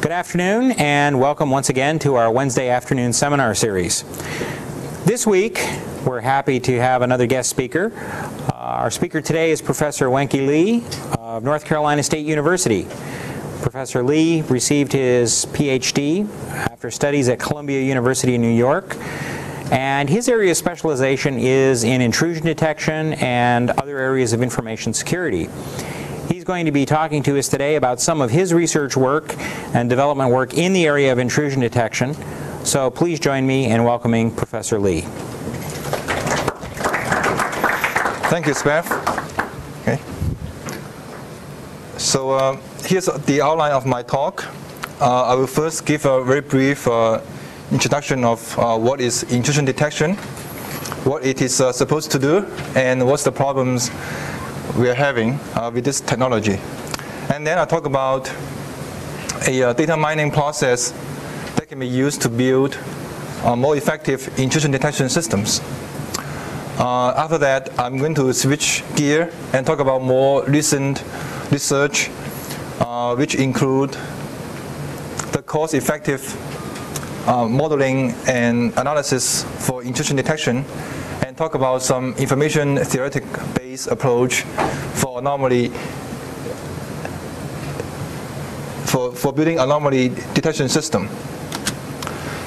Good afternoon, and welcome once again to our Wednesday afternoon seminar series. This week, we're happy to have another guest speaker. Uh, our speaker today is Professor Wenke Lee of North Carolina State University. Professor Lee received his PhD after studies at Columbia University in New York, and his area of specialization is in intrusion detection and other areas of information security. He's going to be talking to us today about some of his research work and development work in the area of intrusion detection. So please join me in welcoming Professor Lee. Thank you, Smith. Okay. So uh, here's the outline of my talk. Uh, I will first give a very brief uh, introduction of uh, what is intrusion detection, what it is uh, supposed to do, and what's the problems we are having uh, with this technology. And then I talk about a uh, data mining process that can be used to build uh, more effective intrusion detection systems. Uh, after that, I'm going to switch gear and talk about more recent research, uh, which include the cost-effective uh, modeling and analysis for intrusion detection talk about some information theoretic based approach for anomaly for, for building anomaly detection system.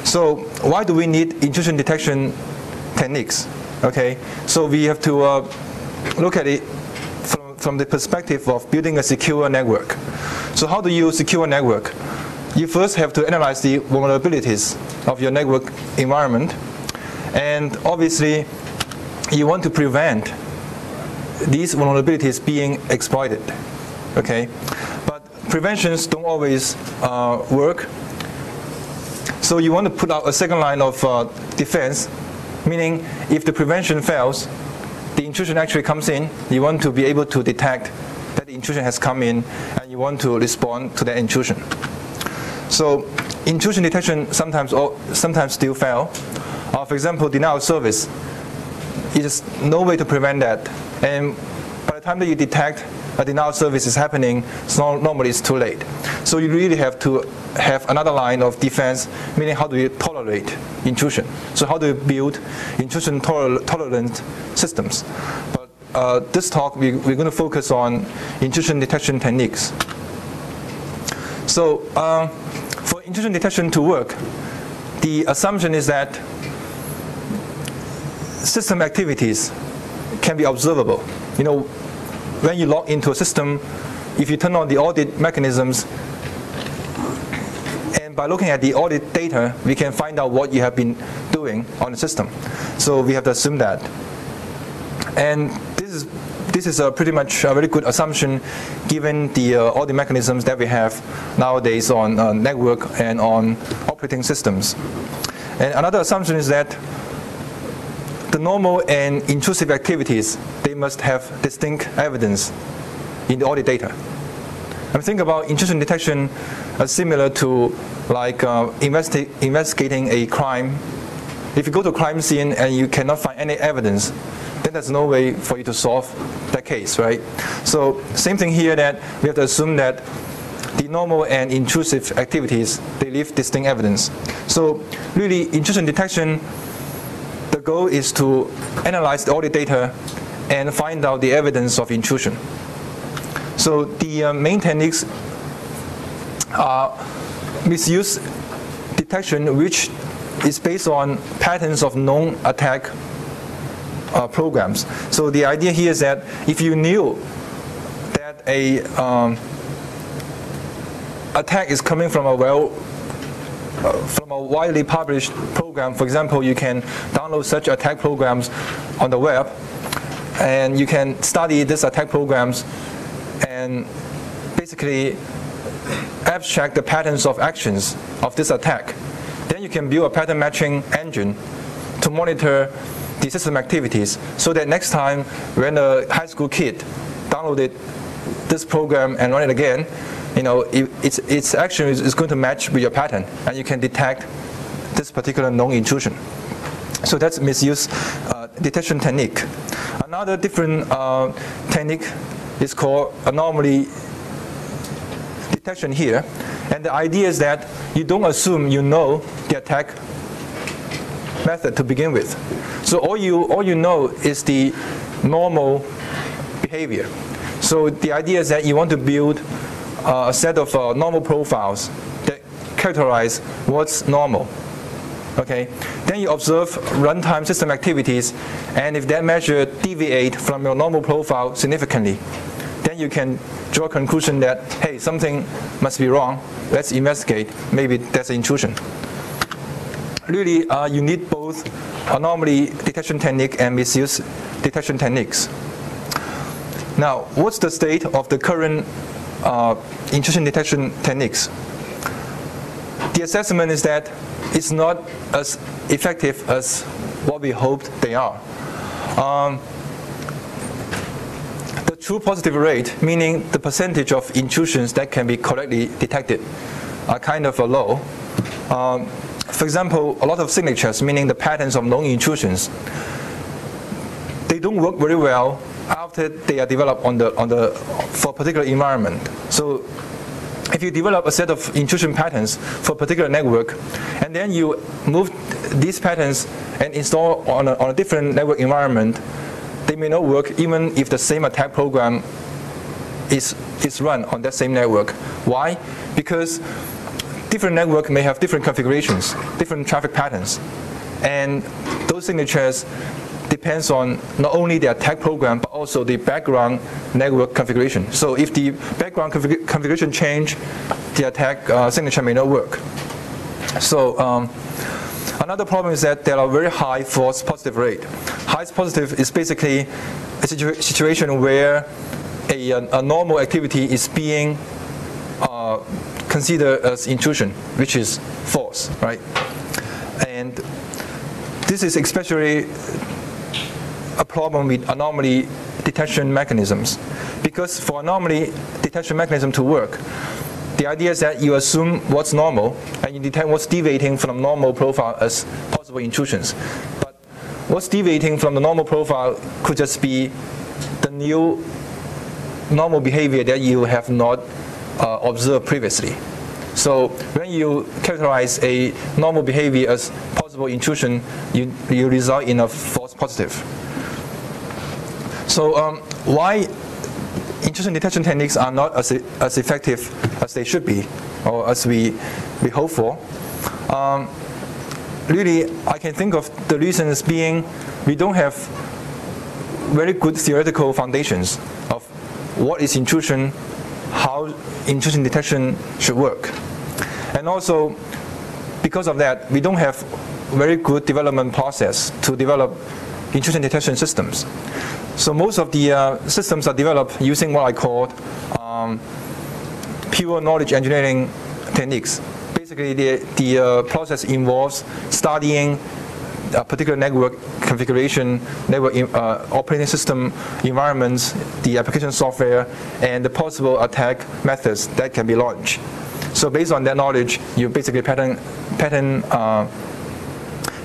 So why do we need intrusion detection techniques? Okay, so we have to uh, look at it from, from the perspective of building a secure network. So how do you secure a network? You first have to analyze the vulnerabilities of your network environment. And obviously, you want to prevent these vulnerabilities being exploited. Okay, but preventions don't always uh, work. So you want to put out a second line of uh, defense, meaning if the prevention fails, the intrusion actually comes in. You want to be able to detect that the intrusion has come in, and you want to respond to that intrusion. So intrusion detection sometimes sometimes still fail. Uh, for example, denial of service is no way to prevent that. And by the time that you detect a denial service is happening, normally it's too late. So you really have to have another line of defense, meaning how do you tolerate intrusion? So how do you build intrusion toler tolerant systems? But uh, this talk, we, we're going to focus on intrusion detection techniques. So uh, for intrusion detection to work, the assumption is that system activities can be observable. You know, when you log into a system, if you turn on the audit mechanisms, and by looking at the audit data, we can find out what you have been doing on the system. So we have to assume that. And this is this is a pretty much a very good assumption given the uh, audit mechanisms that we have nowadays on uh, network and on operating systems. And another assumption is that the normal and intrusive activities, they must have distinct evidence in the audit data. I think about intrusion detection as similar to like uh, investi investigating a crime. If you go to a crime scene and you cannot find any evidence, then there's no way for you to solve that case, right? So same thing here that we have to assume that the normal and intrusive activities, they leave distinct evidence. So really intrusion detection the goal is to analyze all the data and find out the evidence of intrusion. So the uh, main techniques are misuse detection, which is based on patterns of known attack uh, programs. So the idea here is that if you knew that a um, attack is coming from a well from a widely published program. For example, you can download such attack programs on the web, and you can study these attack programs and basically abstract the patterns of actions of this attack. Then you can build a pattern matching engine to monitor the system activities so that next time when a high school kid downloaded this program and run it again, you know, it, its, its action is, is going to match with your pattern, and you can detect this particular known intrusion. So that's misuse uh, detection technique. Another different uh, technique is called anomaly detection here. And the idea is that you don't assume you know the attack method to begin with. So all you, all you know is the normal behavior. So the idea is that you want to build uh, a set of uh, normal profiles that characterize what's normal. Okay, then you observe runtime system activities, and if that measure deviate from your normal profile significantly, then you can draw a conclusion that, hey, something must be wrong. Let's investigate. Maybe that's an intrusion. Really, uh, you need both anomaly detection technique and misuse detection techniques. Now, what's the state of the current uh, intrusion detection techniques? The assessment is that it's not as effective as what we hoped they are. Um, the true positive rate, meaning the percentage of intrusions that can be correctly detected, are kind of low. Um, for example, a lot of signatures, meaning the patterns of known intrusions, they don't work very well after they are developed on the, on the, for a particular environment. So if you develop a set of intrusion patterns for a particular network, and then you move these patterns and install on a, on a different network environment, they may not work even if the same attack program is, is run on that same network. Why? Because different network may have different configurations, different traffic patterns. And those signatures depends on not only the attack program, but also the background network configuration. So if the background config configuration change, the attack uh, signature may not work. So um, another problem is that there are very high false positive rate. High positive is basically a situ situation where a, a, normal activity is being uh, considered as intrusion, which is false, right? And this is especially a problem with anomaly detection mechanisms. Because for anomaly detection mechanism to work, the idea is that you assume what's normal and you detect what's deviating from normal profile as possible intrusions. But what's deviating from the normal profile could just be the new normal behavior that you have not uh, observed previously. So when you characterize a normal behavior as possible intrusion, you, you result in a false positive. So um, why intrusion detection techniques are not as, as effective as they should be, or as we, we hope for? Um, really, I can think of the reasons being we don't have very good theoretical foundations of what is intrusion, how intrusion detection should work. And also, because of that, we don't have very good development process to develop intrusion detection systems. So most of the uh, systems are developed using what I call um, pure knowledge engineering techniques. Basically, the, the uh, process involves studying a particular network configuration, network uh, operating system environments, the application software, and the possible attack methods that can be launched. So based on that knowledge, you basically pattern, pattern uh,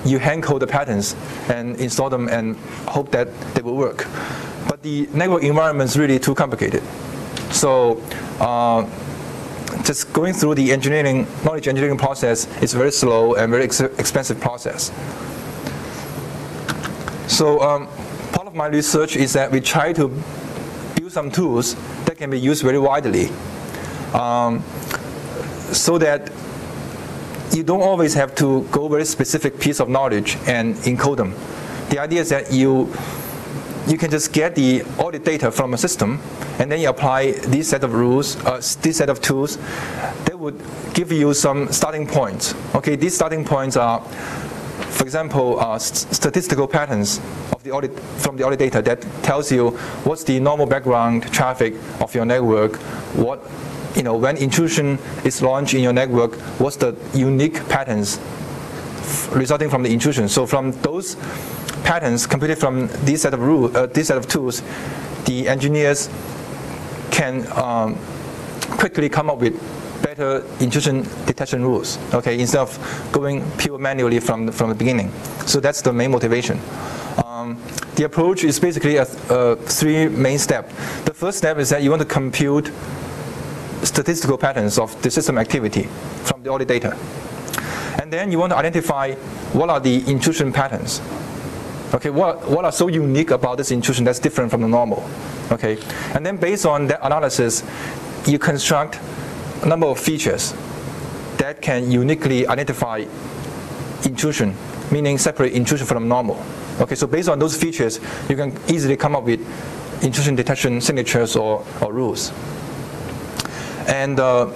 you hand code the patterns and install them and hope that they will work. But the network environment is really too complicated. So uh, just going through the engineering, knowledge engineering process is very slow and very ex expensive process. So um, part of my research is that we try to build some tools that can be used very widely um, so that you don't always have to go very specific piece of knowledge and encode them. The idea is that you you can just get the all the data from a system, and then you apply this set of rules, uh, this set of tools, that would give you some starting points. Okay, these starting points are, for example, uh, statistical patterns of the audit from the audit data that tells you what's the normal background traffic of your network, what you know, when intrusion is launched in your network, what's the unique patterns resulting from the intrusion? So from those patterns computed from this set of rule, uh, this set of tools, the engineers can um, quickly come up with better intrusion detection rules. Okay, instead of going pure manually from from the beginning. So that's the main motivation. Um, the approach is basically a, a three main step. The first step is that you want to compute statistical patterns of the system activity from the audit data. And then you want to identify what are the intrusion patterns. Okay, what, what are so unique about this intrusion that's different from the normal? Okay, and then based on that analysis, you construct a number of features that can uniquely identify intrusion, meaning separate intrusion from normal. Okay, so based on those features, you can easily come up with intrusion detection signatures or, or rules. And uh,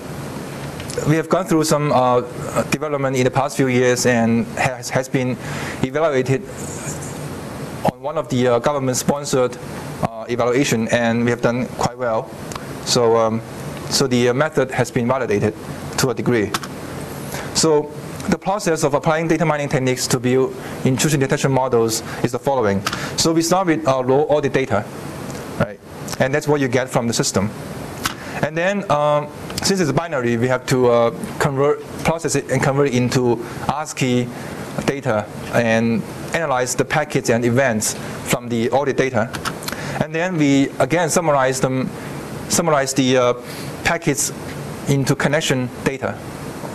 we have gone through some uh, development in the past few years and has, has been evaluated on one of the uh, government-sponsored uh, evaluation, and we have done quite well. So, um, so the uh, method has been validated to a degree. So the process of applying data mining techniques to build intrusion detection models is the following. So we start with uh, raw audit data, right? And that's what you get from the system. And then, um, since it's binary, we have to uh, convert, process it and convert it into ASCII data and analyze the packets and events from the audit data. And then we again summarize them, summarize the uh, packets into connection data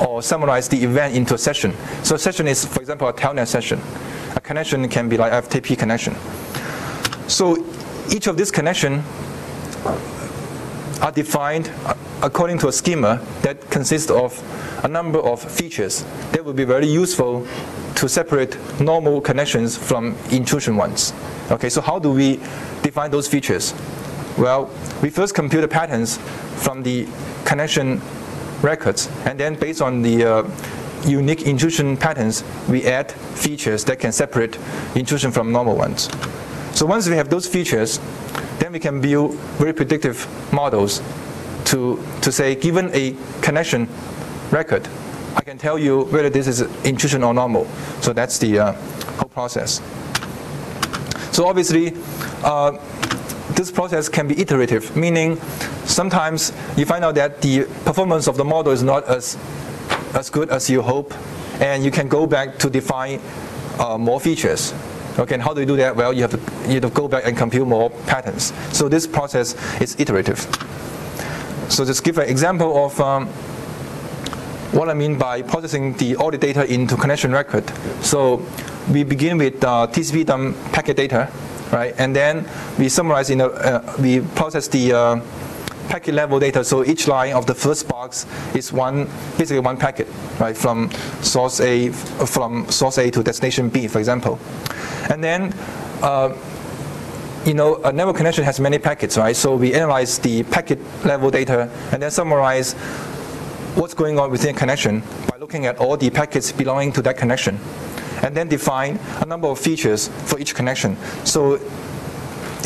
or summarize the event into a session. So session is, for example, a telnet session. A connection can be like FTP connection. So each of these connections are defined according to a schema that consists of a number of features that will be very useful to separate normal connections from intrusion ones. Okay, so how do we define those features? Well, we first compute the patterns from the connection records, and then based on the uh, unique intrusion patterns, we add features that can separate intrusion from normal ones. So once we have those features, then we can build very predictive models to, to say, given a connection record, I can tell you whether this is intrusion or normal. So that's the uh, whole process. So obviously, uh, this process can be iterative, meaning sometimes you find out that the performance of the model is not as, as good as you hope, and you can go back to define uh, more features. Okay, and how do you do that? Well, you have to, you have to go back and compute more patterns. So this process is iterative. So just give an example of um, what I mean by processing the audit data into connection record. So we begin with uh, TCP dump packet data, right? And then we summarize in a, uh, we process the uh, packet level data. So each line of the first box is one, basically one packet, right? From source A, from source A to destination B, for example. And then, uh, you know, a network connection has many packets, right? So we analyze the packet level data and then summarize what's going on within a connection by looking at all the packets belonging to that connection and then define a number of features for each connection. So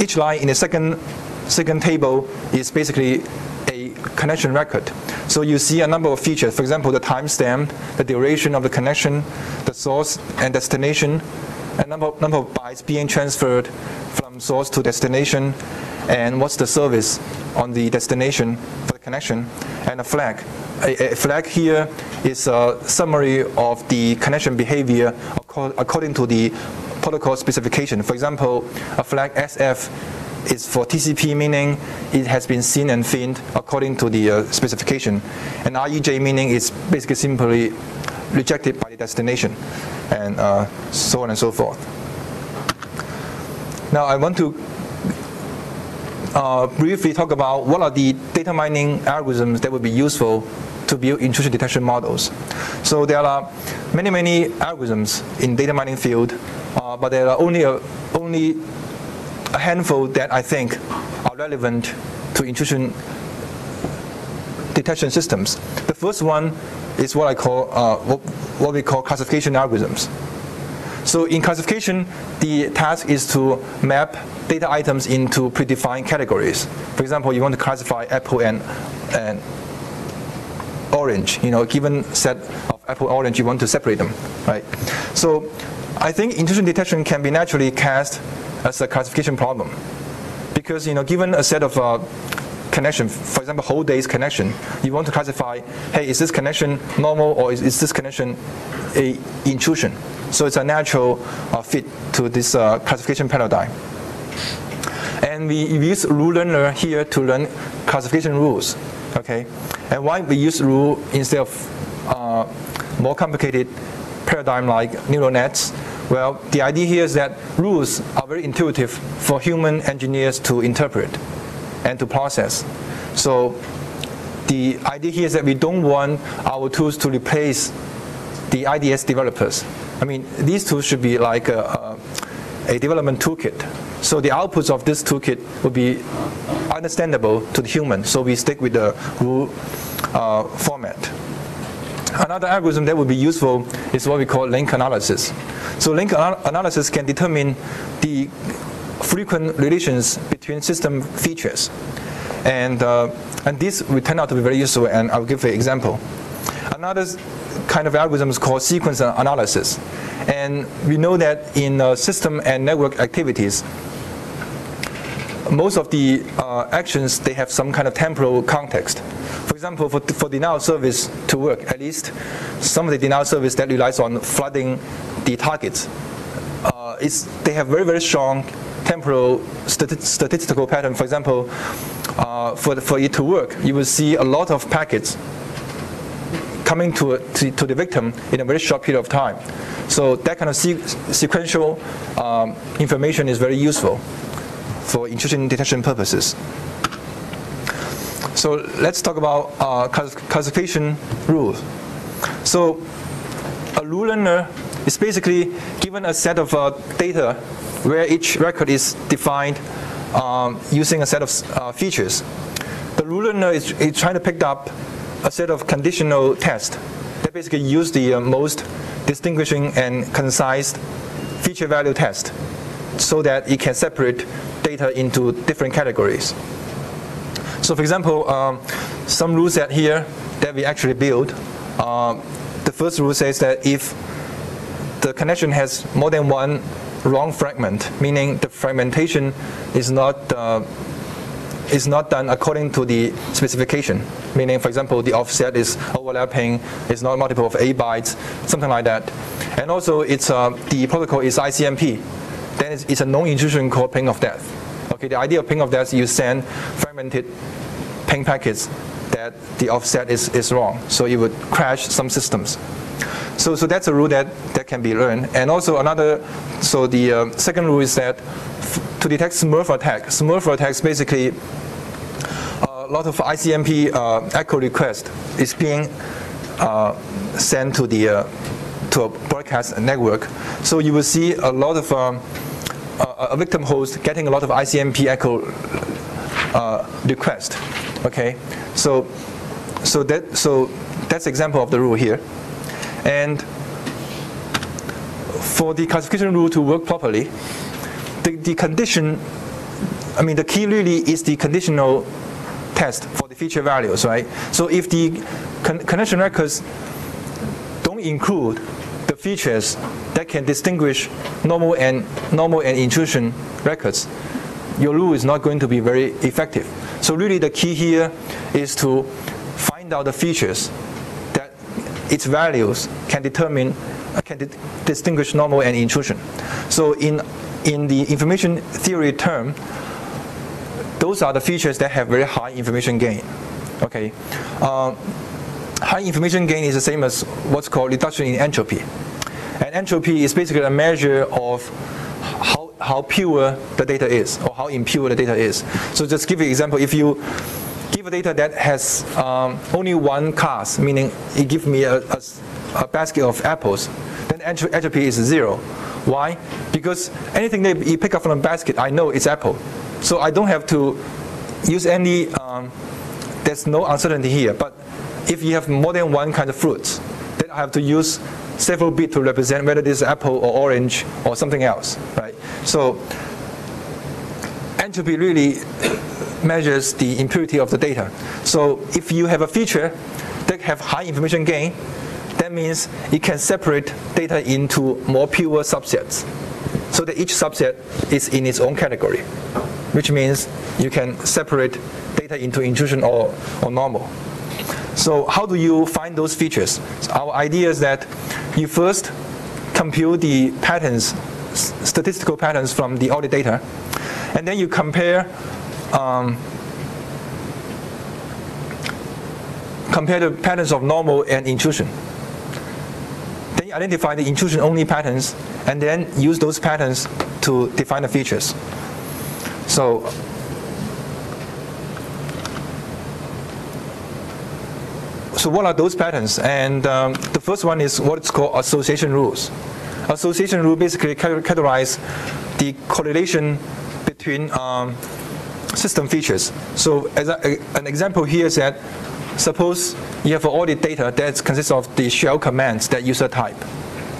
each line in the second, second table is basically a connection record. So you see a number of features, for example, the timestamp, the duration of the connection, the source and destination, a number, number of bytes being transferred from source to destination, and what's the service on the destination for the connection, and a flag. A, a flag here is a summary of the connection behavior according to the protocol specification. For example, a flag SF is for TCP, meaning it has been seen and finned according to the uh, specification. And REJ meaning it's basically simply rejected by the destination, and uh, so on and so forth. Now I want to uh, briefly talk about what are the data mining algorithms that would be useful to build intrusion detection models. So there are many, many algorithms in data mining field, uh, but there are only only a handful that I think are relevant to intrusion detection systems. The first one is what I call uh, what, we call classification algorithms. So in classification, the task is to map data items into predefined categories. For example, you want to classify apple and, and orange. You know, given set of apple and orange, you want to separate them, right? So I think intrusion detection can be naturally cast as a classification problem because you know, given a set of uh, connection, for example, whole day's connection, you want to classify, hey, is this connection normal or is, is this connection a intrusion? So it's a natural uh, fit to this uh, classification paradigm. And we use rule learner here to learn classification rules. Okay, and why we use rule instead of uh, more complicated paradigm like neural nets? Well, the idea here is that rules are very intuitive for human engineers to interpret and to process. So the idea here is that we don't want our tools to replace the IDS developers. I mean, these tools should be like a, a, development toolkit. So the outputs of this toolkit will be understandable to the human. So we stick with the rule uh, format. Another algorithm that would be useful is what we call link analysis. So link anal analysis can determine the frequent relations between system features. And, uh, and this will turn out to be very useful, and I'll give an example. Another kind of algorithm is called sequence analysis. And we know that in uh, system and network activities, most of the uh, actions, they have some kind of temporal context. For example, for, for denial service to work, at least some of the denial service that relies on flooding the targets, uh, they have very, very strong temporal stati statistical pattern. For example, uh, for, the, for it to work, you will see a lot of packets coming to, to, to, the victim in a very short period of time. So that kind of se sequential um, information is very useful for intrusion detection purposes. So let's talk about uh, classification rules. So a rule learner is basically given a set of uh, data where each record is defined um, using a set of uh, features. The rule learner is, is, trying to pick up a set of conditional tests that basically use the uh, most distinguishing and concise feature value test so that it can separate data into different categories. So for example, um, some rule set here that we actually build, uh, the first rule says that if the connection has more than one wrong fragment, meaning the fragmentation is not uh, is not done according to the specification. Meaning, for example, the offset is overlapping, it's not multiple of 8 bytes, something like that. And also, it's uh, the protocol is ICMP. Then it's, it's a known intrusion called ping of death. Okay, the idea of ping of death is you send fragmented ping packets that the offset is, is wrong. So it would crash some systems. So, so that's a rule that, that can be learned. And also another, so the uh, second rule is that to detect Smurf attack, Smurf attacks basically a lot of ICMP uh, echo request is being uh, sent to the uh, to a broadcast network. So you will see a lot of um, a victim host getting a lot of ICMP echo uh, request. Okay, so so that so that's example of the rule here. And for the classification rule to work properly, the, the condition, I mean, the key really is the conditional test for the feature values, right? So if the con connection records don't include features that can distinguish normal and normal and intrusion records, your rule is not going to be very effective. So really the key here is to find out the features that its values can determine, can di distinguish normal and intrusion. So in, in the information theory term, those are the features that have very high information gain. Okay. Uh, high information gain is the same as what's called reduction in entropy. And entropy is basically a measure of how, how pure the data is or how impure the data is. So just give you an example, if you give a data that has um, only one class, meaning it gives me a, a, a basket of apples, then entropy is zero. Why? Because anything that you pick up from a basket, I know it's apple. So I don't have to use any, um, there's no uncertainty here. But if you have more than one kind of fruit, then I have to use several bits to represent whether this is apple or orange or something else, right? So entropy really measures the impurity of the data. So if you have a feature that have high information gain, that means it can separate data into more pure subsets. So that each subset is in its own category, which means you can separate data into intrusion or, or normal. So how do you find those features? So our idea is that you first compute the patterns, statistical patterns from the audit data, and then you compare um, compare the patterns of normal and intrusion. Then you identify the intrusion-only patterns, and then use those patterns to define the features. So so what are those patterns? And um, the first one is what's called association rules. Association rule basically categorize the correlation between um, system features. So as a, an example here is that suppose you have all the data that consists of the shell commands that user type,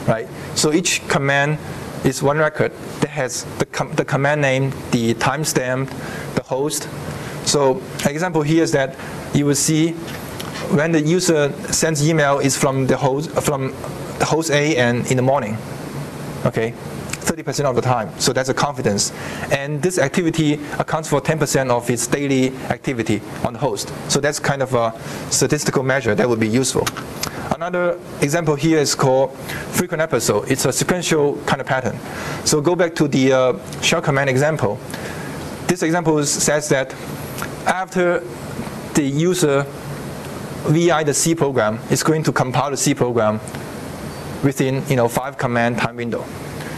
right? So each command is one record that has the, com the command name, the timestamp, the host. So an example here is that you will see when the user sends email is from the host from host A and in the morning. Okay, 30% of the time. So that's a confidence. And this activity accounts for 10% of its daily activity on the host. So that's kind of a statistical measure that would be useful. Another example here is called frequent episode. It's a sequential kind of pattern. So go back to the uh, shell command example. This example says that after the user VI the C program is going to compile the C program within you know five command time window.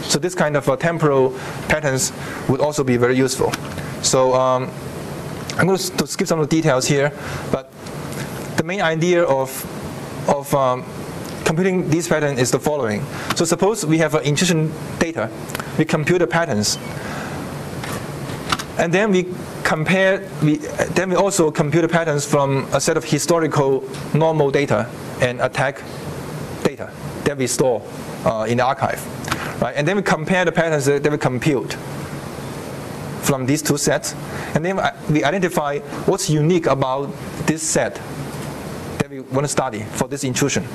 So this kind of uh, temporal patterns would also be very useful. So um, I'm going to skip some of the details here, but the main idea of of um, computing these patterns is the following. So suppose we have uh, intrusion data, we compute the patterns, and then we compare, we, then we also compute patterns from a set of historical normal data and attack data that we store uh, in the archive. Right? And then we compare the patterns that we compute from these two sets. And then we identify what's unique about this set that we want to study for this intrusion.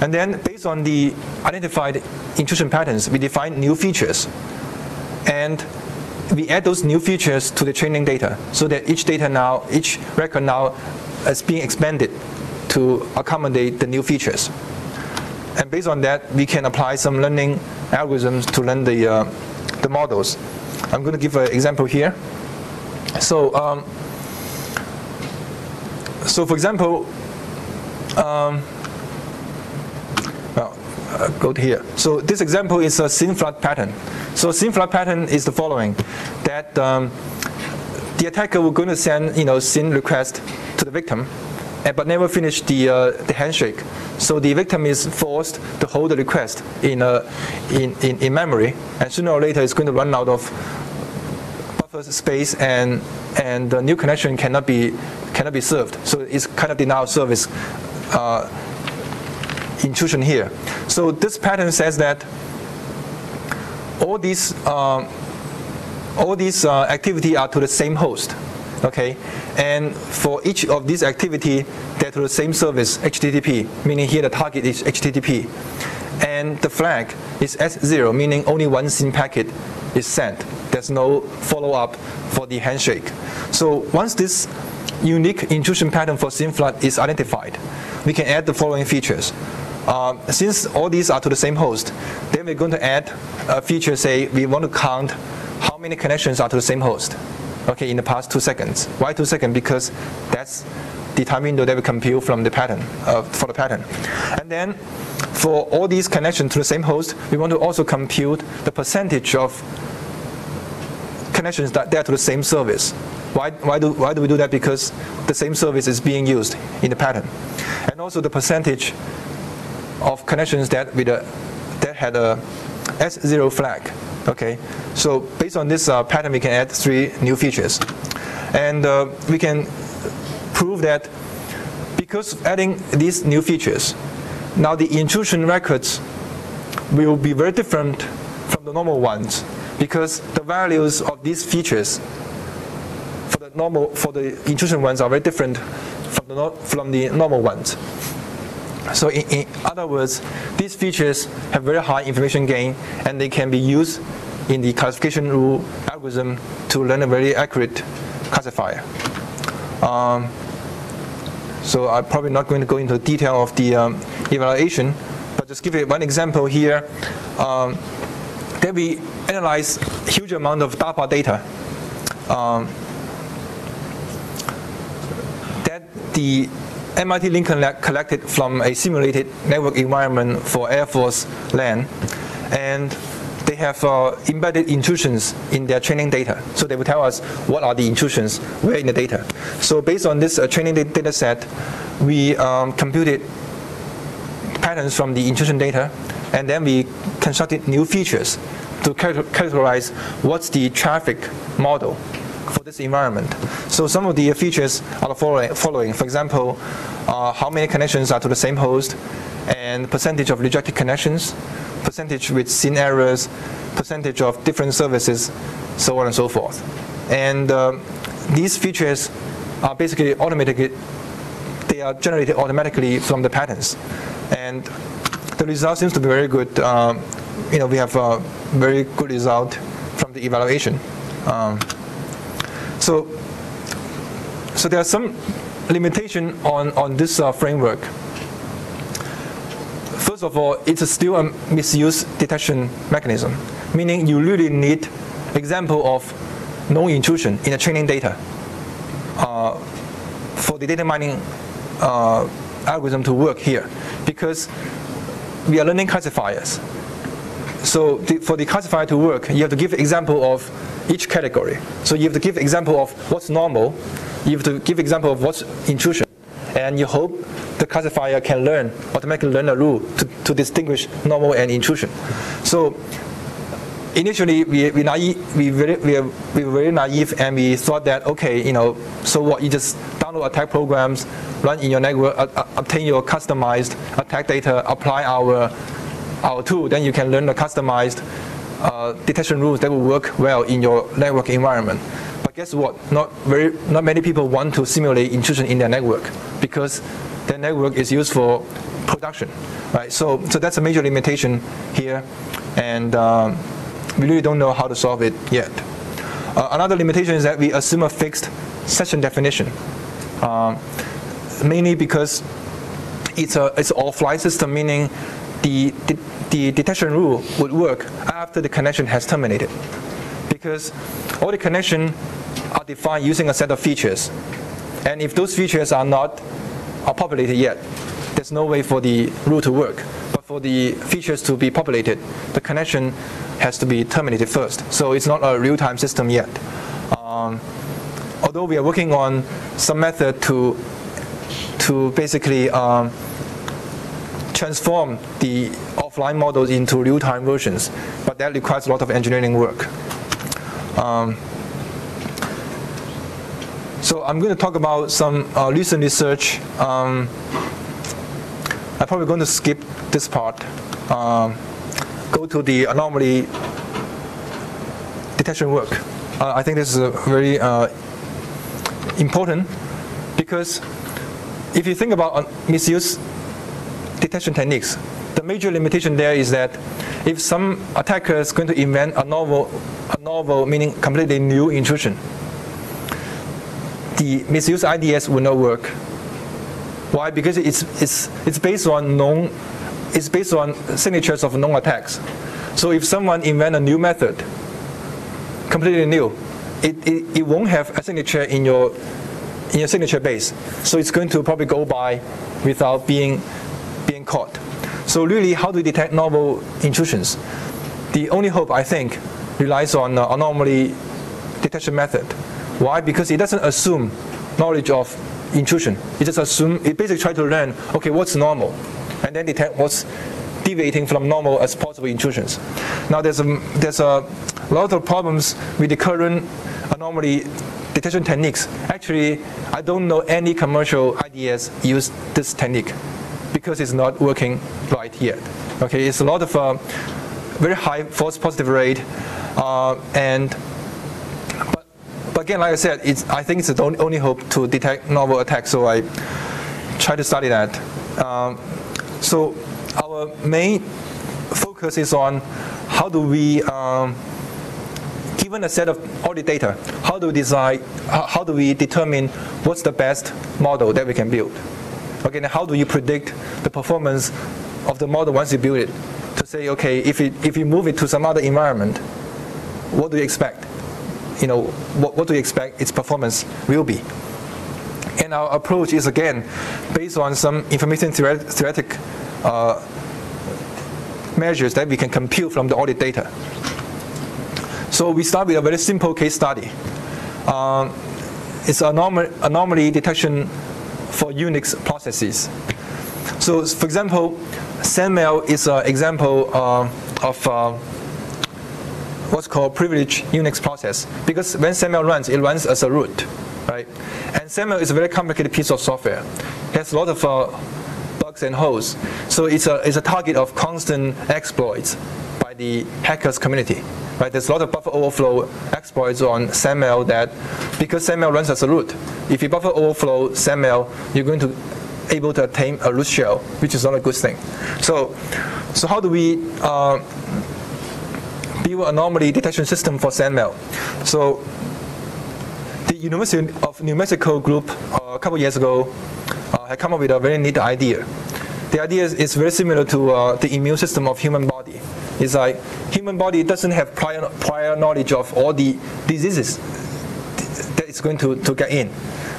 And then based on the identified intrusion patterns, we define new features. And we add those new features to the training data so that each data now, each record now is being expanded to accommodate the new features. And based on that, we can apply some learning algorithms to learn the, uh, the models. I'm going to give an example here. So, um, so for example, um, uh, go to here. So this example is a SYN flood pattern. So SYN flood pattern is the following, that um, the attacker will going to send you know SYN request to the victim, but never finish the uh, the handshake. So the victim is forced to hold the request in, uh, in, in, in memory, and sooner or later it's going to run out of buffer space, and and the new connection cannot be cannot be served. So it's kind of denial service. Uh, intrusion here. So this pattern says that all these uh, all these uh, activity are to the same host, okay? And for each of these activity, they're to the same service, HTTP, meaning here the target is HTTP. And the flag is S0, meaning only one SYN packet is sent. There's no follow-up for the handshake. So once this unique intrusion pattern for SYN flood is identified, we can add the following features. Um, since all these are to the same host, then we're going to add a feature, say we want to count how many connections are to the same host, okay, in the past two seconds. Why two seconds? Because that's the time window that we compute from the pattern, uh, for the pattern. And then for all these connections to the same host, we want to also compute the percentage of connections that are to the same service. Why, why, do, why do we do that? Because the same service is being used in the pattern. And also the percentage of connections that with a, that had a S0 flag. Okay, so based on this uh, pattern, we can add three new features, and uh, we can prove that because adding these new features, now the intrusion records will be very different from the normal ones because the values of these features for the normal for the intrusion ones are very different from the from the normal ones. So in, in, other words, these features have very high information gain and they can be used in the classification rule algorithm to learn a very accurate classifier. Um, so I'm probably not going to go into detail of the um, evaluation, but just give you one example here. Um, that we analyze huge amount of DARPA data. Um, that the MIT Lincoln Lab collected from a simulated network environment for Air Force LAN, and they have uh, embedded intrusions in their training data. So they will tell us what are the intrusions, where in the data. So based on this uh, training data set, we um, computed patterns from the intrusion data, and then we constructed new features to characterize what's the traffic model for this environment. So some of the features are the following. For example, uh, how many connections are to the same host, and percentage of rejected connections, percentage with seen errors, percentage of different services, so on and so forth. And uh, these features are basically automatically, they are generated automatically from the patterns. And the result seems to be very good. Um, you know, we have a very good result from the evaluation. Um, so, so there are some limitation on, on this uh, framework. First of all, it's still a misuse detection mechanism, meaning you really need example of no intrusion in the training data uh, for the data mining uh, algorithm to work here, because we are learning classifiers. So the, for the classifier to work, you have to give example of each category. So you have to give example of what's normal, you have to give example of what's intrusion, and you hope the classifier can learn, automatically learn a rule to, to distinguish normal and intrusion. So initially we, we, naive, we, very, we, were, we were very naive and we thought that, okay, you know, so what, you just download attack programs, run in your network, uh, obtain your customized attack data, apply our, our tool, then you can learn the customized uh, detection rules that will work well in your network environment. But guess what? Not very, not many people want to simulate intrusion in their network because their network is used for production, right? So, so that's a major limitation here, and um, we really don't know how to solve it yet. Uh, another limitation is that we assume a fixed session definition, um, mainly because it's a it's offline system, meaning the, the, the detection rule would work after the connection has terminated. Because all the connections are defined using a set of features. And if those features are not are populated yet, there's no way for the rule to work. But for the features to be populated, the connection has to be terminated first. So it's not a real-time system yet. Um, although we are working on some method to to basically um, transform the offline models into real-time versions, but that requires a lot of engineering work. Um, so I'm going to talk about some uh, recent research. Um, I'm probably going to skip this part. Um, go to the anomaly detection work. Uh, I think this is very uh, important because if you think about misuse detection techniques. Major limitation there is that if some attacker is going to invent a novel, a novel meaning completely new intrusion, the misuse IDS will not work. Why? Because it's, it's, it's based on known, it's based on signatures of known attacks. So if someone invent a new method, completely new, it, it, it won't have a signature in your in your signature base. So it's going to probably go by without being being caught. So really, how do we detect novel intrusions? The only hope, I think, relies on uh, anomaly detection method. Why? Because it doesn't assume knowledge of intrusion. It just assume it basically try to learn, okay, what's normal, and then detect what's deviating from normal as possible intrusions. Now there's a there's a lot of problems with the current anomaly detection techniques. Actually, I don't know any commercial IDS use this technique because it's not working right yet. Okay, it's a lot of uh, very high false positive rate, uh, and but, but again, like I said, it's, I think it's the only hope to detect novel attacks. So I try to study that. Um, so our main focus is on how do we um, given a set of all the data, how do we how, how do we determine what's the best model that we can build? Okay, how do you predict the performance of the model once you build it? To say, okay, if, it, if you move it to some other environment, what do you expect? You know, what, what do you expect its performance will be? And our approach is again based on some information theoret- theoretic uh, measures that we can compute from the audit data. So we start with a very simple case study. Um, it's anomaly, anomaly detection for Unix processes. So, for example, SendMail is an example uh, of uh, what's called privileged Unix process because when SendMail runs, it runs as a root, right? And SendMail is a very complicated piece of software. It has a lot of uh, bugs and holes. So it's a, it's a target of constant exploits the hackers community. Right? There's a lot of buffer overflow exploits on SendMail that, because SendMail runs as a root, if you buffer overflow SendMail, you're going to able to attain a root shell, which is not a good thing. So, so how do we uh, build anomaly detection system for SendMail? So, the University of New Mexico group uh, a couple years ago uh, had come up with a very neat idea. The idea is, is very similar to uh, the immune system of human body. It's like human body doesn't have prior, prior knowledge of all the diseases that it's going to, to get in.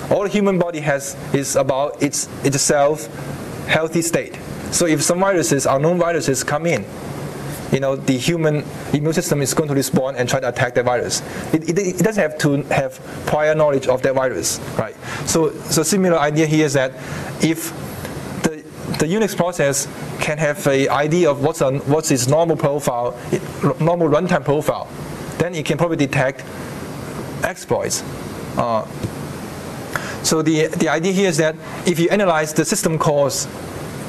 All human body has is about its itself healthy state. So if some viruses, unknown viruses come in, you know, the human immune system is going to respond and try to attack the virus. It, it, it, doesn't have to have prior knowledge of that virus, right? So, so similar idea here is that if the, Unix process can have an idea of what's, a, what's its normal profile, normal runtime profile, then it can probably detect exploits. Uh, so the, the idea here is that if you analyze the system calls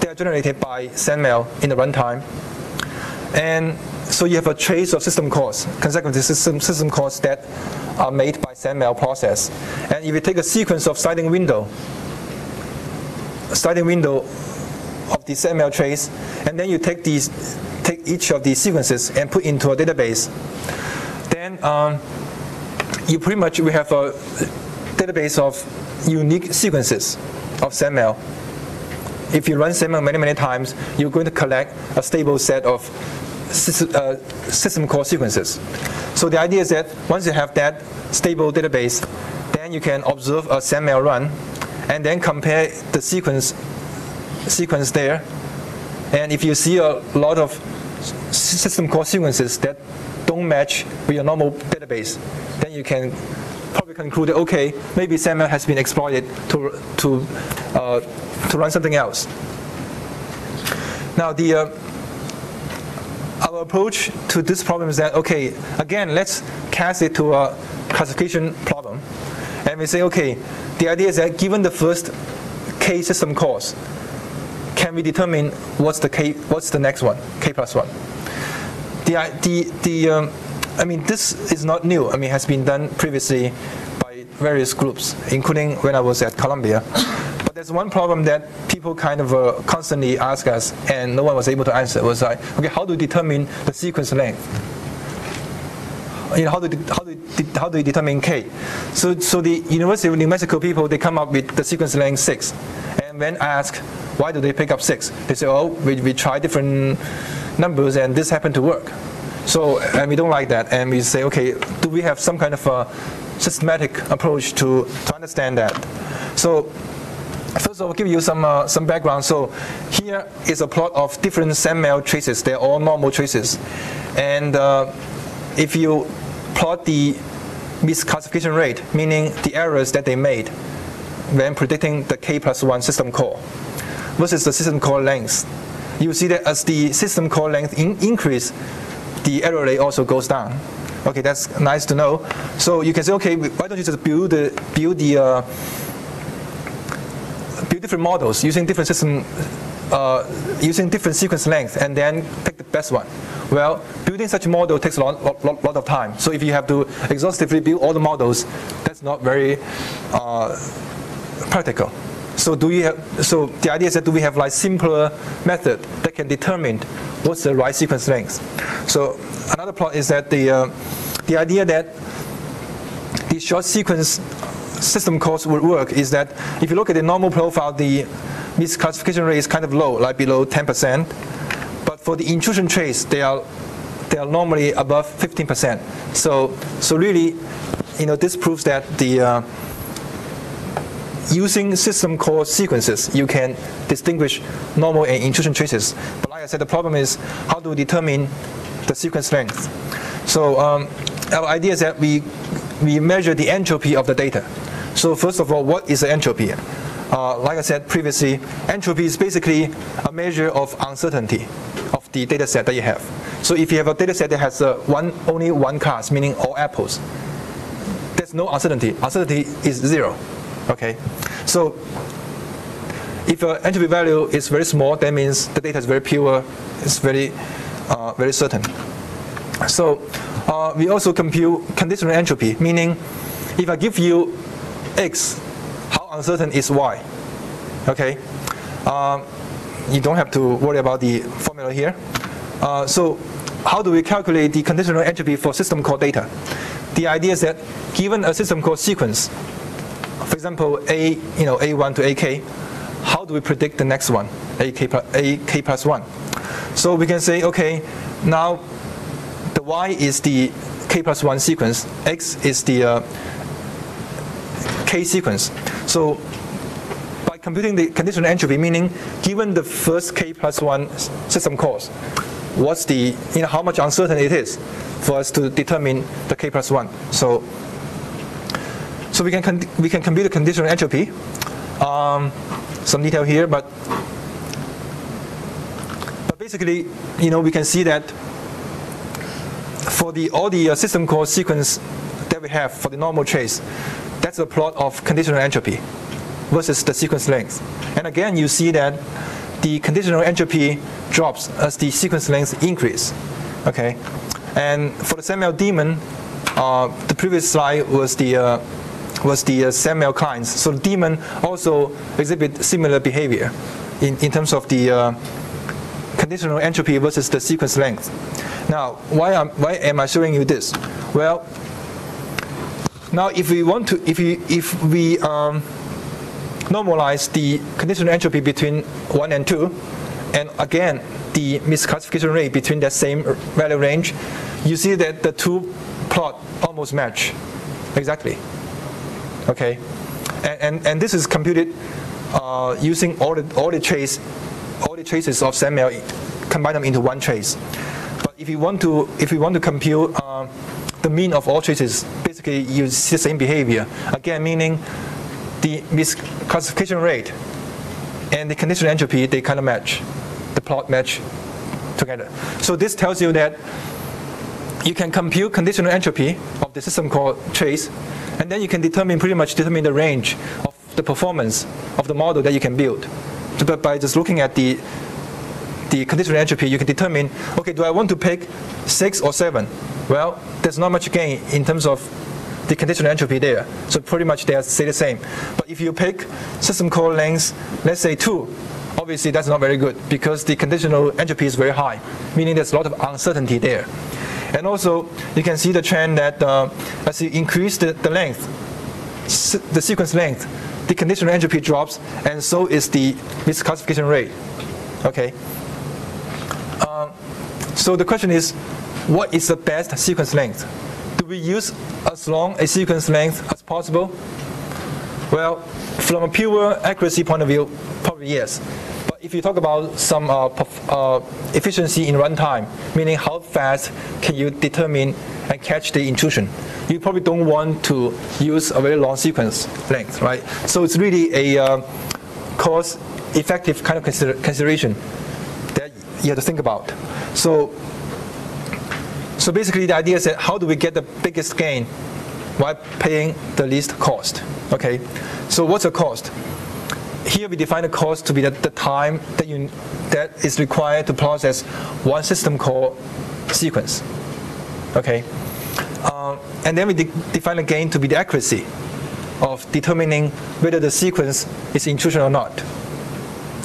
that are generated by SendMail in the runtime, and so you have a trace of system calls, consecutive system, system calls that are made by SendMail process. And if you take a sequence of sliding window, sliding window of the SendMail trace, and then you take these, take each of these sequences and put into a database, then um, you pretty much we have a database of unique sequences of SendMail. If you run SendMail many, many times, you're going to collect a stable set of system, uh, system call sequences. So the idea is that once you have that stable database, then you can observe a SendMail run and then compare the sequence sequence there. And if you see a lot of system call sequences that don't match with your normal database, then you can probably conclude that, okay, maybe SendMail has been exploited to, to, uh, to run something else. Now, the, uh, our approach to this problem is that, okay, again, let's cast it to a classification problem. And we say, okay, the idea is that given the first K system calls, can we determine what's the K, what's the next one, K plus one? The, the, the, um, I mean, this is not new. I mean, it has been done previously by various groups, including when I was at Columbia. But there's one problem that people kind of uh, constantly ask us, and no one was able to answer. It was like, okay, how do you determine the sequence length? You know, how do how do how do you determine k? So, so the University of New Mexico people they come up with the sequence length six, and when asked why do they pick up six, they say, oh, we, we try different numbers and this happened to work. So, and we don't like that, and we say, okay, do we have some kind of a systematic approach to, to understand that? So, first of all, I'll give you some, uh, some background. So, here is a plot of different SendMail traces. They're all normal traces. And uh, if you plot the misclassification rate, meaning the errors that they made when predicting the k plus 1 system call, versus the system call length, you see that as the system call length in increase, the error rate also goes down. Okay, that's nice to know. So you can say, okay, why don't you just build the build the uh, build different models using different system, uh, using different sequence length, and then pick the best one. Well, building such a model takes a lot, lot, lot of time. So if you have to exhaustively build all the models, that's not very uh, practical. So do you have, so the idea is that do we have like simpler method that can determine what's the right sequence length? So another plot is that the uh, the idea that the short sequence system calls would work is that if you look at the normal profile, the misclassification rate is kind of low, like below 10%. But for the intrusion trace, they are they are normally above 15%. So so really, you know, this proves that the uh, using system call sequences, you can distinguish normal and intrusion traces. But like I said, the problem is how to determine the sequence length. So um, our idea is that we, we measure the entropy of the data. So first of all, what is the entropy? Uh, like I said previously, entropy is basically a measure of uncertainty of the data set that you have. So if you have a data set that has uh, one, only one class, meaning all apples, there's no uncertainty. Uncertainty is zero. Okay, so if your entropy value is very small, that means the data is very pure, it's very, uh, very certain. So uh, we also compute conditional entropy, meaning if I give you x, how uncertain is y? Okay, um, you don't have to worry about the formula here. Uh, so how do we calculate the conditional entropy for system call data? The idea is that given a system call sequence, for example, A, you know, A1 to AK, how do we predict the next one, AK plus, AK plus 1? So we can say, okay, now the Y is the K plus 1 sequence, X is the uh, K sequence. So by computing the conditional entropy, meaning given the first K plus 1 system calls, what's the, you know, how much uncertain it is for us to determine the K plus 1. So so we can, we can compute the conditional entropy. Um, some detail here, but, but basically, you know, we can see that for the all the uh, system call sequence that we have for the normal trace, that's a plot of conditional entropy versus the sequence length. And again, you see that the conditional entropy drops as the sequence length increase. Okay, and for the SendMail daemon, uh, the previous slide was the uh, was the uh, SendMail clients. So the daemon also exhibit similar behavior in, in terms of the uh, conditional entropy versus the sequence length. Now, why am, why am I showing you this? Well, now if we want to, if we, if we um, normalize the conditional entropy between 1 and 2, and again, the misclassification rate between that same value range, you see that the two plot almost match exactly. Okay, and, and, and this is computed uh, using all the, all the trace, all the traces of SendMail, combine them into one trace. But if you want to, if you want to compute uh, the mean of all traces, basically you see the same behavior. Again, meaning the misclassification rate and the conditional entropy, they kind of match. The plot match together. So this tells you that you can compute conditional entropy of the system called trace and then you can determine pretty much determine the range of the performance of the model that you can build. So by just looking at the the conditional entropy, you can determine, okay, do I want to pick six or seven? Well, there's not much gain in terms of the conditional entropy there. So pretty much they stay the same. But if you pick system call length, let's say two, obviously that's not very good because the conditional entropy is very high, meaning there's a lot of uncertainty there. And also, you can see the trend that uh, as you increase the, the length, the sequence length, the conditional entropy drops, and so is the misclassification rate. Okay. Um, so the question is, what is the best sequence length? Do we use as long a sequence length as possible? Well, from a pure accuracy point of view, probably yes if you talk about some uh, uh, efficiency in runtime, meaning how fast can you determine and catch the intrusion, you probably don't want to use a very long sequence length, right? So it's really a uh, cost-effective kind of consider consideration that you have to think about. So, so basically the idea is that how do we get the biggest gain while paying the least cost? Okay, so what's the cost? Here we define the cost to be the, the time that, you, that is required to process one system call sequence. Okay, uh, and then we de define the gain to be the accuracy of determining whether the sequence is intrusion or not.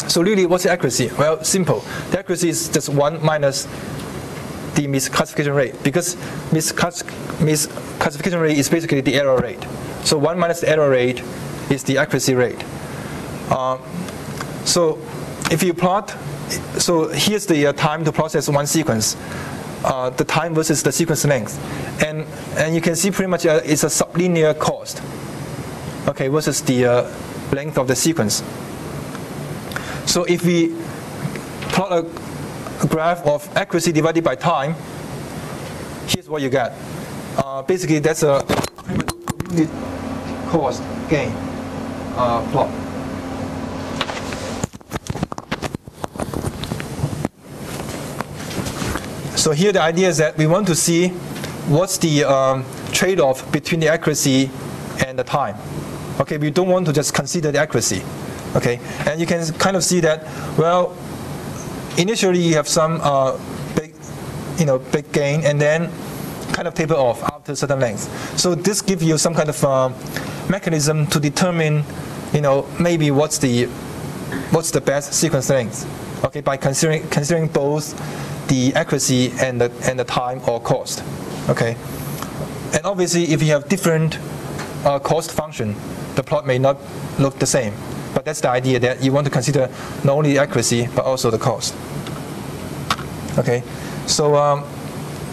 So really, what's the accuracy? Well, simple. The accuracy is just one minus the misclassification rate because misclass misclassification rate is basically the error rate. So one minus the error rate is the accuracy rate. Uh, so if you plot, so here's the uh, time to process one sequence, uh, the time versus the sequence length. And, and you can see pretty much uh, it's a sublinear cost, okay, versus the, uh, length of the sequence. So if we plot a, graph of accuracy divided by time, here's what you get. Uh, basically, that's a unit cost gain plot. So here the idea is that we want to see what's the um, trade-off between the accuracy and the time. Okay, we don't want to just consider the accuracy. Okay, and you can kind of see that, well, initially you have some uh, big, you know, big gain, and then kind of taper off after a certain length. So this gives you some kind of uh, mechanism to determine, you know, maybe what's the what's the best sequence length. Okay, by considering considering both the accuracy and the and the time or cost. Okay, and obviously if you have different uh, cost function, the plot may not look the same. But that's the idea that you want to consider not only the accuracy but also the cost. Okay, so um,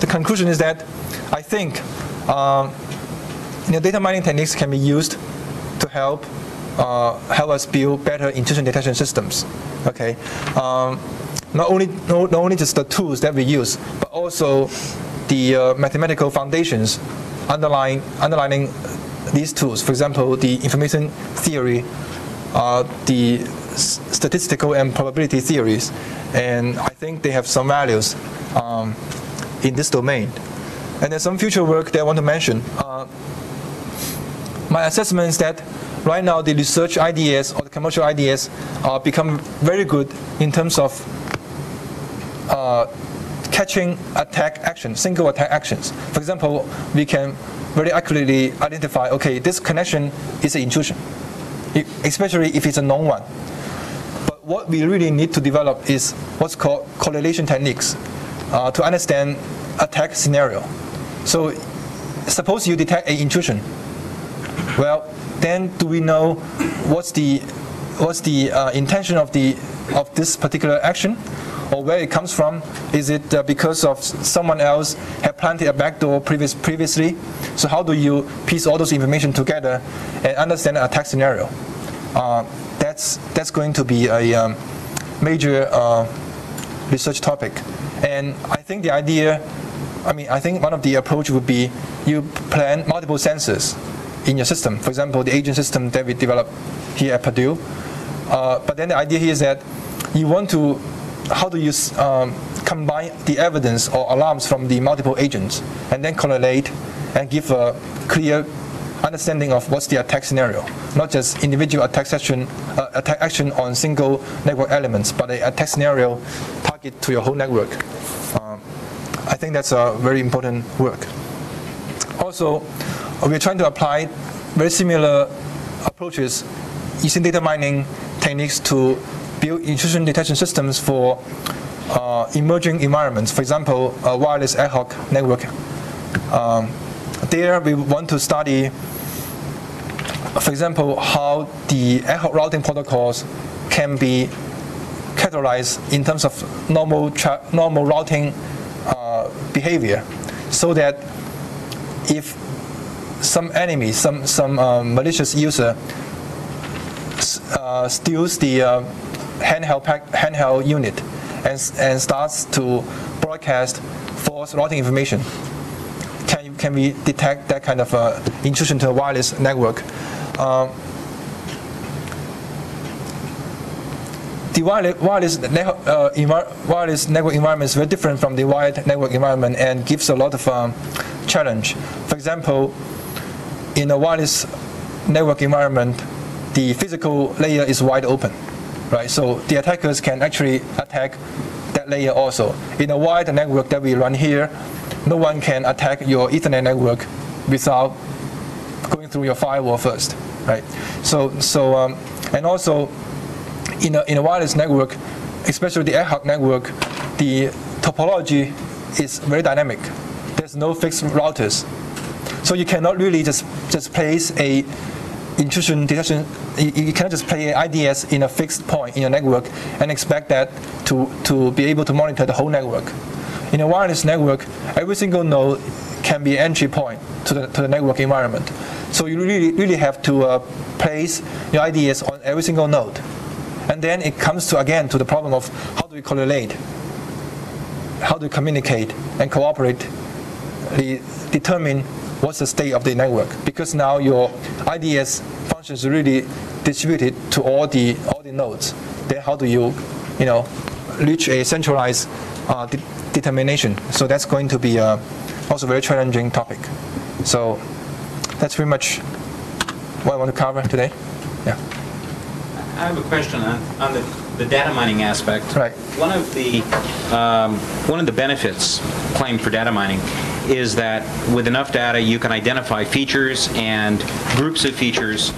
the conclusion is that I think um, you know, data mining techniques can be used to help uh, help us build better intrusion detection systems. Okay, um, not only not, only just the tools that we use, but also the uh, mathematical foundations underlying underlining these tools. For example, the information theory, uh, the statistical and probability theories, and I think they have some values um, in this domain. And there's some future work that I want to mention. Uh, my assessment is that right now the research ideas or the commercial ideas are become very good in terms of uh, catching attack action, single attack actions. For example, we can very accurately identify, okay, this connection is an intrusion, especially if it's a known one. But what we really need to develop is what's called correlation techniques uh, to understand attack scenario. So suppose you detect an intrusion. Well, then do we know what's the what's the uh, intention of the of this particular action, or where it comes from? Is it uh, because of someone else had planted a backdoor previous, previously? So how do you piece all those information together and understand an attack scenario? Uh, that's that's going to be a um, major uh, research topic, and I think the idea I mean, I think one of the approach would be you plan multiple sensors in your system. For example, the agent system that we developed here at Purdue. Uh, but then the idea here is that you want to, how do you um, combine the evidence or alarms from the multiple agents and then correlate and give a clear understanding of what's the attack scenario, not just individual attack action, uh, attack action on single network elements, but an attack scenario target to your whole network. Um, I think that's a very important work. Also, we're trying to apply very similar approaches using data mining techniques to build intrusion detection systems for uh, emerging environments. For example, a wireless ad hoc network. Um, there, we want to study, for example, how the ad hoc routing protocols can be categorized in terms of normal normal routing behavior so that if some enemy, some, some uh, malicious user uh, steals the uh, handheld, pack, handheld unit and, and starts to broadcast false routing information, can, can we detect that kind of uh, intrusion to a wireless network? Um, the wireless, wireless, uh, wireless network environment is very different from the wired network environment and gives a lot of um, challenge. For example, in a wireless network environment, the physical layer is wide open, right? So the attackers can actually attack that layer also. In a wired network that we run here, no one can attack your Ethernet network without going through your firewall first, right? So, so um, and also in a, in a wireless network, especially the ad hoc network, the topology is very dynamic. There's no fixed routers. So you cannot really just, just place a intrusion detection, you, you cannot just play IDS in a fixed point in your network and expect that to, to be able to monitor the whole network. In a wireless network, every single node can be entry point to the, to the network environment. So you really, really have to uh, place your IDS on every single node. And then it comes to, again, to the problem of how do we correlate? How do we communicate and cooperate? Determine what's the state of the network. Because now your IDS functions really distributed to all the, all the nodes. Then how do you, you know, reach a centralized uh, de determination? So that's going to be uh, also a very challenging topic. So that's pretty much what I want to cover today. Yeah. I have a question on, on the, the data mining aspect. Right. One of the um, one of the benefits claimed for data mining is that with enough data you can identify features and groups of features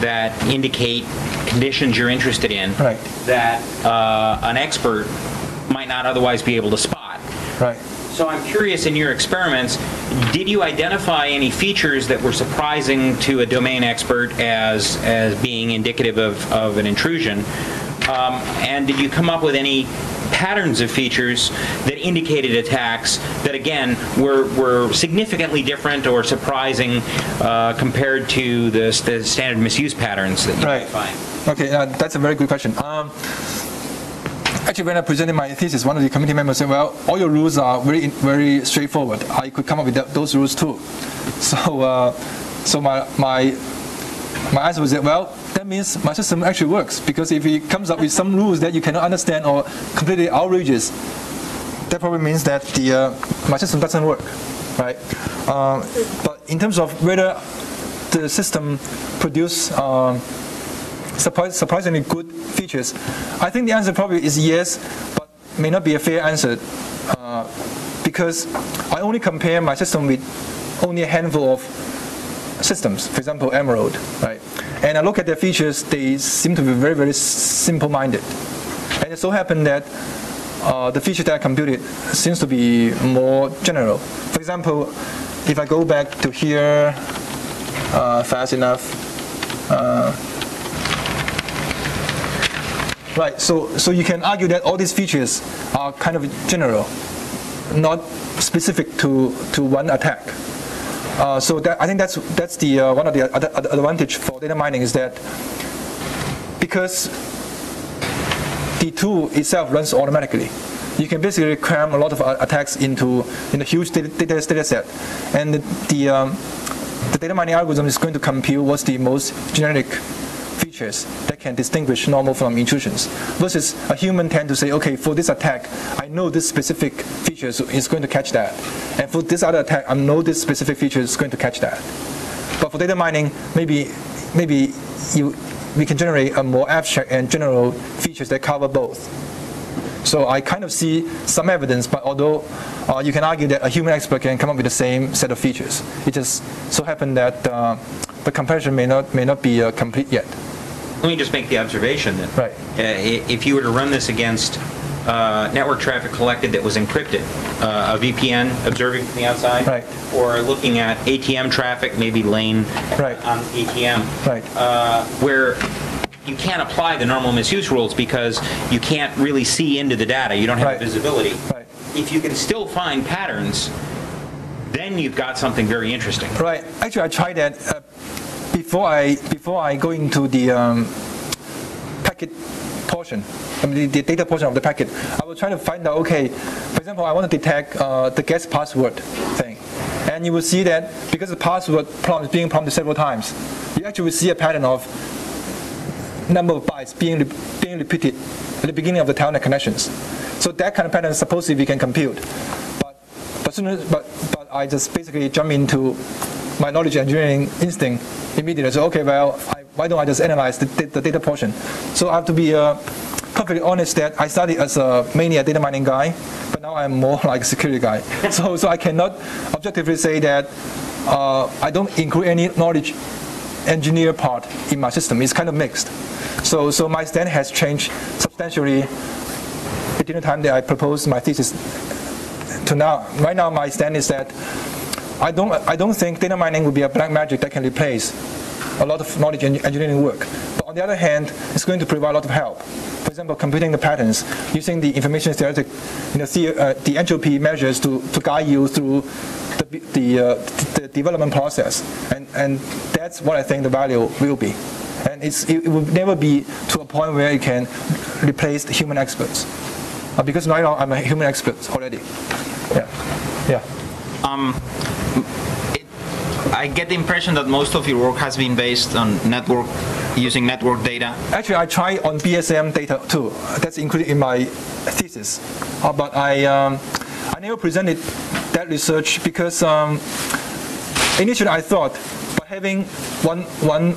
that indicate conditions you're interested in Right. that uh, an expert might not otherwise be able to spot. Right. So I'm curious, in your experiments, did you identify any features that were surprising to a domain expert as, as being indicative of, of an intrusion? Um, and did you come up with any patterns of features that indicated attacks that, again, were, were significantly different or surprising uh, compared to the, the standard misuse patterns that you Right. might find? Okay, uh, that's a very good question. Um, actually, when I presented my thesis, one of the committee members said, "Well, all your rules are very very straightforward. I could come up with that, those rules too." So, uh, so my my my answer was that, well, that means my system actually works because if it comes up with some rules that you cannot understand or completely outrageous, that probably means that the uh, my system doesn't work, right? Uh, but in terms of whether the system produce um, surprise, surprisingly good features, I think the answer probably is yes, but may not be a fair answer uh, because I only compare my system with only a handful of systems, for example, Emerald, right? And I look at their features, they seem to be very, very simple-minded. And it so happened that uh, the feature that I computed seems to be more general. For example, if I go back to here uh, fast enough, uh, right, so, so you can argue that all these features are kind of general, not specific to, to one attack. Uh, so that, I think that's that's the uh, one of the other advantage for data mining is that because the tool itself runs automatically, you can basically cram a lot of attacks into in a huge data, data, data set, and the the, um, the data mining algorithm is going to compute what's the most generic features that can distinguish normal from intrusions. Versus a human tend to say, okay, for this attack, I know this specific feature is going to catch that. And for this other attack, I know this specific feature is going to catch that. But for data mining, maybe, maybe you, we can generate a more abstract and general features that cover both. So I kind of see some evidence, but although uh, you can argue that a human expert can come up with the same set of features, it just so happened that uh, the comparison may not may not be uh, complete yet. Let me just make the observation that Right. uh, if you were to run this against uh, network traffic collected that was encrypted, uh, a VPN observing from the outside, Right. or looking at ATM traffic, maybe lane Right. on ATM, Right. uh, where you can't apply the normal misuse rules because you can't really see into the data, you don't have visibility. Right. If you can still find patterns, then you've got something very interesting. Right. Actually, I tried that uh, before I before I go into the um, packet portion, I mean the, the data portion of the packet. I was trying to find out. Okay, for example, I want to detect uh, the guest password thing, and you will see that because the password prompt is being prompted several times, you actually will see a pattern of number of bytes being being repeated at the beginning of the telnet connections. So that kind of pattern supposedly we can compute, but but but but I just basically jump into my knowledge engineering instinct immediately. So okay, well, I, why don't I just analyze the, the, data portion? So I have to be uh, perfectly honest that I started as a mainly a data mining guy, but now I'm more like a security guy. so so I cannot objectively say that uh, I don't include any knowledge engineer part in my system. It's kind of mixed. So so my stand has changed substantially between the time that I proposed my thesis to now. Right now, my stand is that I don't, I don't think data mining will be a black magic that can replace a lot of knowledge and engineering work. But on the other hand, it's going to provide a lot of help. For example, computing the patterns using the information theoretic, you know, the, uh, the entropy measures to, to guide you through the, the, uh, the development process. And, and that's what I think the value will be. And it's, it, it will never be to a point where it can replace the human experts. Uh, because right now I'm a human expert already. Yeah. Yeah. I get the impression that most of your work has been based on network, using network data. Actually, I tried on BSM data too. That's included in my thesis. Uh, but I, um, I never presented that research because um, initially I thought by having one, one,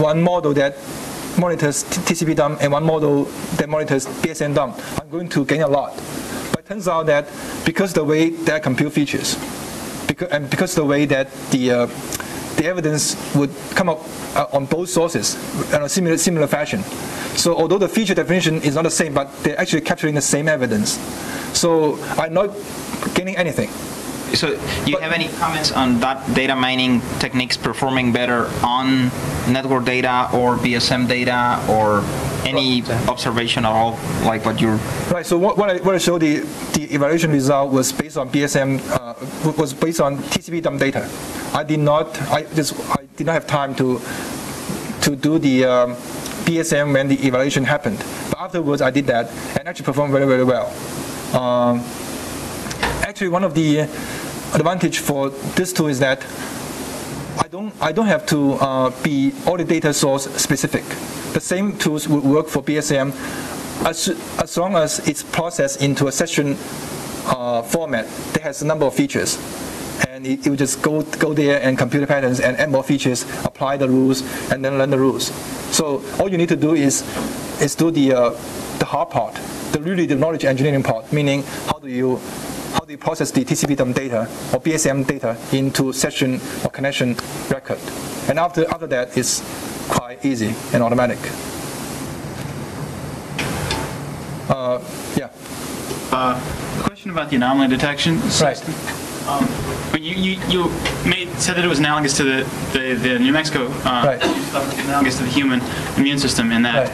one model that monitors TCP dump and one model that monitors BSM dump, I'm going to gain a lot. But it turns out that because the way that compute features, because, and because the way that the uh, the evidence would come up uh, on both sources in a similar similar fashion. So although the feature definition is not the same, but they're actually capturing the same evidence. So I'm not gaining anything. So do you But- have any comments on that data mining techniques performing better on network data or BSM data or any observation at all, like what you're Right. So what, what I what I showed the the evaluation result was based on BSM uh, was based on TCP dump data. I did not I just I did not have time to to do the um, BSM when the evaluation happened. But afterwards I did that and actually performed very very well. Um, actually, one of the advantage for this tool is that I don't, I don't have to uh, be all the data source specific. The same tools would work for BSM as, as long as it's processed into a session uh, format that has a number of features. And it, it will just go, go there and compute patterns and add more features, apply the rules, and then learn the rules. So all you need to do is, is do the, uh, the hard part, the really the knowledge engineering part, meaning how do you how do you process the TCP dump data or BSM data into session or connection record. And after, after that, it's quite easy and automatic. Uh, yeah, Uh, question about the anomaly detection right. Um, when you, you, you made, said that it was analogous to the, the, the New Mexico, uh, Right. analogous to the human immune system in that.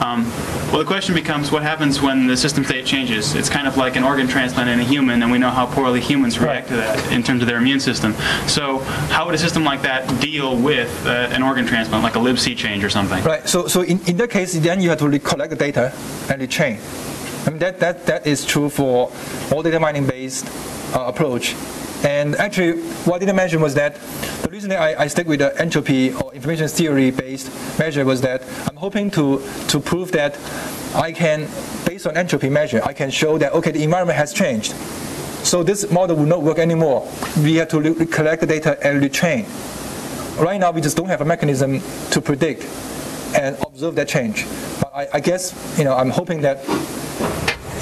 Um, well, the question becomes what happens when the system state changes? It's kind of like an organ transplant in a human, and we know how poorly humans react to that in terms of their immune system. So, how would a system like that deal with uh, an organ transplant, like a libc change or something? Right. So, so in, in that case, then you have to collect the data and retrain. I mean, that, that, that is true for all data mining based uh, approach. And actually, what I didn't mention was that the reason I, I stick with the entropy or information theory based measure was that I'm hoping to, to prove that I can, based on entropy measure, I can show that, okay, the environment has changed. So this model will not work anymore. We have to collect the data and retrain. Right now, we just don't have a mechanism to predict and observe that change. But I, I guess, you know, I'm hoping that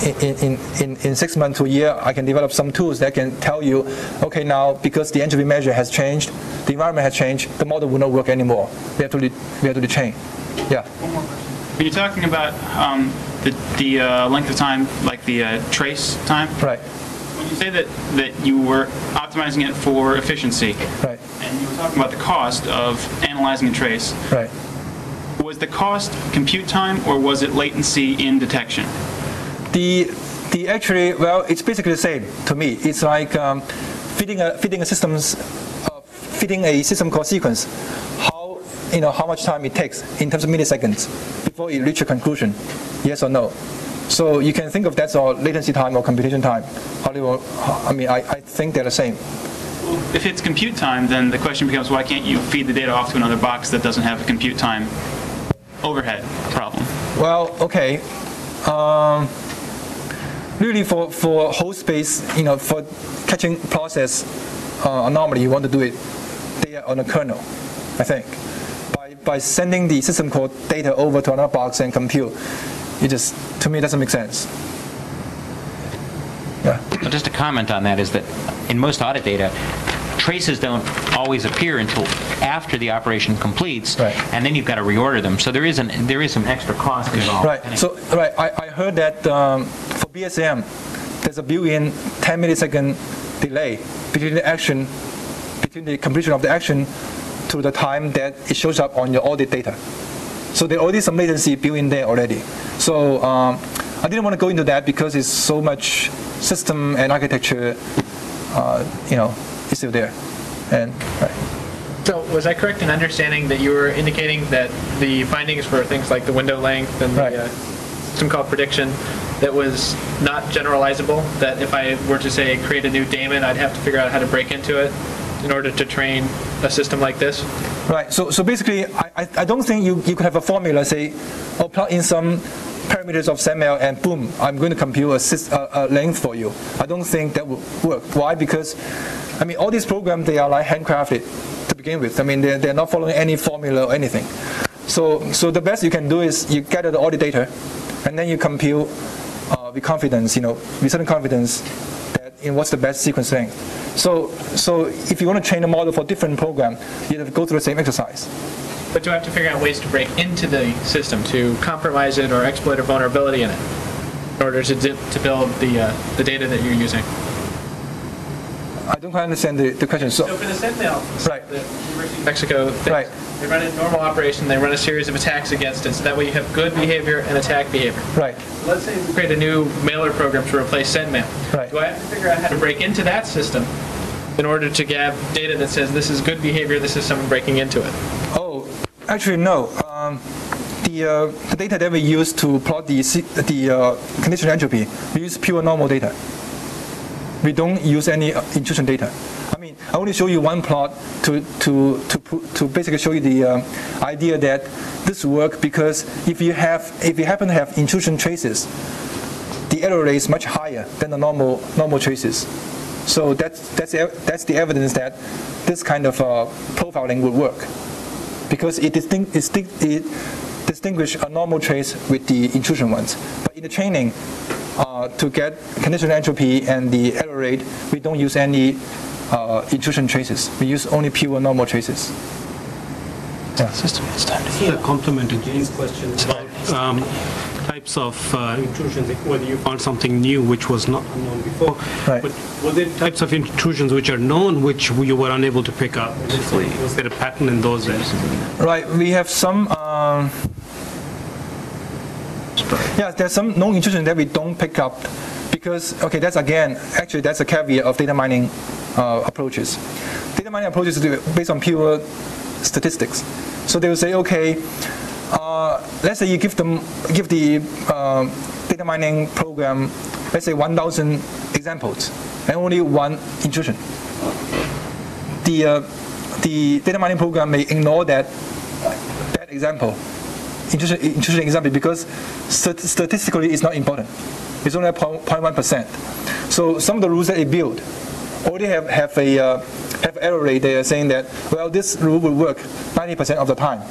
in, in, in, in six months to a year, I can develop some tools that can tell you, okay, now because the entropy measure has changed, the environment has changed, the model will not work anymore. We have to, we have to retrain. Yeah. When you're talking about um, the, the uh, length of time, like the uh, trace time, Right. When you say that, that you were optimizing it for efficiency, Right. and you were talking about the cost of analyzing a trace, Right. was the cost compute time or was it latency in detection? The, the actually, well, it's basically the same to me. It's like um, fitting a fitting a system's uh, fitting a system call sequence. How you know how much time it takes in terms of milliseconds before it reach a conclusion, yes or no. So you can think of that as latency time or computation time. However, I mean, I, I think they're the same. If it's compute time, then the question becomes why can't you feed the data off to another box that doesn't have a compute time overhead problem? Well, okay. Um, really, for, for host space, you know, for catching process uh, anomaly, you want to do it there on the kernel, I think. By, by sending the system call data over to another box and compute, it just, to me, doesn't make sense. Yeah. Well, Just a comment on that is that in most audit data, traces don't always appear until after the operation completes, Right. and then you've got to reorder them. So there is an, there is some extra cost involved. Right. So, right, I, I heard that um, for BSM, there's a built-in 10 millisecond delay between the action, between the completion of the action to the time that it shows up on your audit data. So there already some latency built in there already. So um, I didn't want to go into that because it's so much system and architecture, uh, you know, is still there. And right. So was I correct in understanding that you were indicating that the findings for things like the window length and Right. the uh, system called prediction that was not generalizable? That if I were to say create a new daemon, I'd have to figure out how to break into it in order to train a system like this? Right. So, so basically, I, I, don't think you, you could have a formula say, oh, plug in some parameters of SendMail and boom, I'm going to compute a, a, a length for you. I don't think that would work. Why? Because, I mean, all these programs, they are like handcrafted to begin with. I mean, they're, they're not following any formula or anything. So, so the best you can do is you gather all the data, and then you compute uh, with confidence, you know, with certain confidence that in what's the best sequence length. So, so if you want to train a model for different program, you have to go through the same exercise. But I have to figure out ways to break into the system to compromise it or exploit a vulnerability in it in order to, to build the, uh, the data that you're using? I don't quite understand the, the question. So So, for the Sentinel, Right. the University of Mexico, they, Right. they run a normal operation, they run a series of attacks against it, so that way you have good behavior and attack behavior. right, Let's say we create a new mailer program to replace SendMail. Right. Do I have to figure out how to break into that system in order to get data that says this is good behavior, this is someone breaking into it? Oh, actually, no. Um, the, uh, the data that we use to plot the, the uh, conditional entropy, we use pure normal data. We don't use any uh, intrusion data. I mean, I only show you one plot to, to, to, to basically show you the um, idea that this work because if you, have, if you happen to have intrusion traces, the error rate is much higher than the normal, normal traces. So that's, that's, that's the evidence that this kind of uh, profiling would work because it, distinct, it distinguish a normal trace with the intrusion ones. But in the training, uh, to get conditional entropy and the error rate, we don't use any uh, intrusion traces. We use only pure normal traces. A complement to Jane's question about um, types of uh, intrusions, whether you found something new which was not known before. Right. But were there types of intrusions which are known which you were unable to pick up? Was there a pattern in those? Right, we have some. Um, yeah, there's some known intrusion that we don't pick up because okay, that's again actually that's a caveat of data mining uh, approaches. Data mining approaches are based on pure statistics. So they will say, okay, uh, let's say you give them give the uh, data mining program, let's say 1,000 examples and only one intrusion. The uh, the data mining program may ignore that that example, intrusion, intrusion example, because stat- statistically it's not important. It's only 0.1%. So some of the rules that it built already have, have a uh, have error rate. They are saying that well, this rule will work 90% of the time.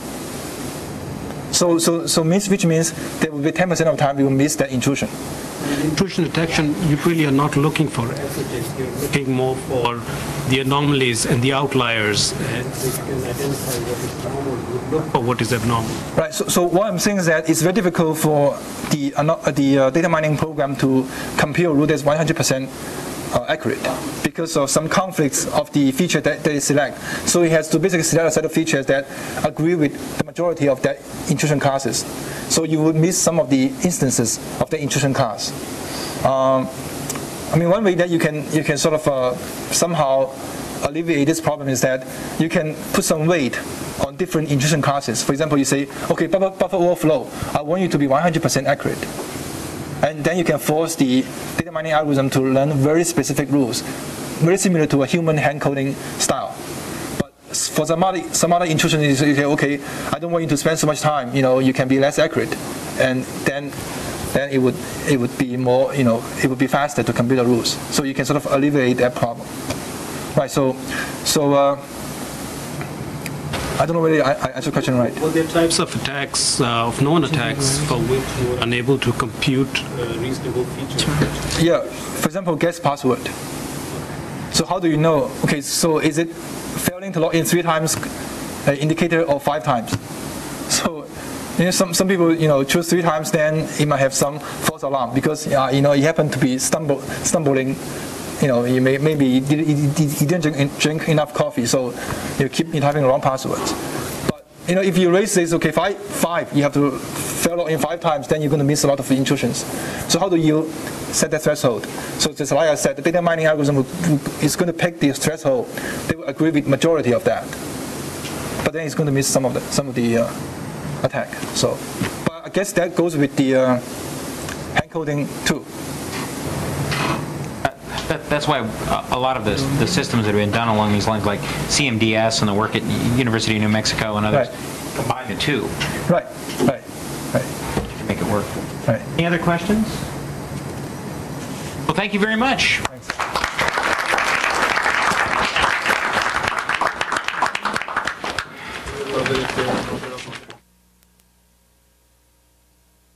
So so so means which means there will be 10% of the time we will miss that intrusion. Intrusion detection, you really are not looking for SHs, you're looking more for the anomalies and the outliers. And for what is abnormal. Right. So, so what I'm saying is that it's very difficult for the uh, the uh, data mining program to compute a that's 100% uh, accurate because of some conflicts of the feature that they select. So it has to basically select a set of features that agree with the majority of that intrusion classes. So you would miss some of the instances of the intrusion class. Um, I mean, one way that you can you can sort of uh, somehow alleviate this problem is that you can put some weight on different intrusion classes. For example, you say, okay, buffer, buffer overflow, I want you to be 100% accurate. And then you can force the data mining algorithm to learn very specific rules, very similar to a human hand coding style. But for some other, some other intrusion, you say, okay, I don't want you to spend so much time, you know, you can be less accurate. And then then it would it would be more, you know, it would be faster to compute the rules. So you can sort of alleviate that problem. Right, so so uh, I don't know whether I, I answered the question right. Were there are types of attacks, uh, of known attacks, for which you were unable to compute uh, reasonable features? Yeah, for example, guess password. So how do you know? Okay, so is it failing to log in three times uh, indicator or five times? So you know, some, some people you know choose three times, then it might have some false alarm because uh, you know it happened to be stumble, stumbling. You know, you may maybe you, did, you, did- you didn't drink, drink enough coffee, so you keep the wrong passwords. But you know, if you raise this, okay, five, five, you have to fail login five times, then you're going to miss a lot of intrusions. So how do you set that threshold? So just like I said, the data mining algorithm is going to pick the threshold. They will agree with majority of that, but then it's going to miss some of the some of the uh, attack. So, but I guess that goes with the uh, hand coding too that, that's why a lot of the, the systems that have been done along these lines, like CMDS and the work at University of New Mexico and others, right. combine the two. Right, right, right. To make it work. Right. Any other questions? Well, thank you very much. Thanks.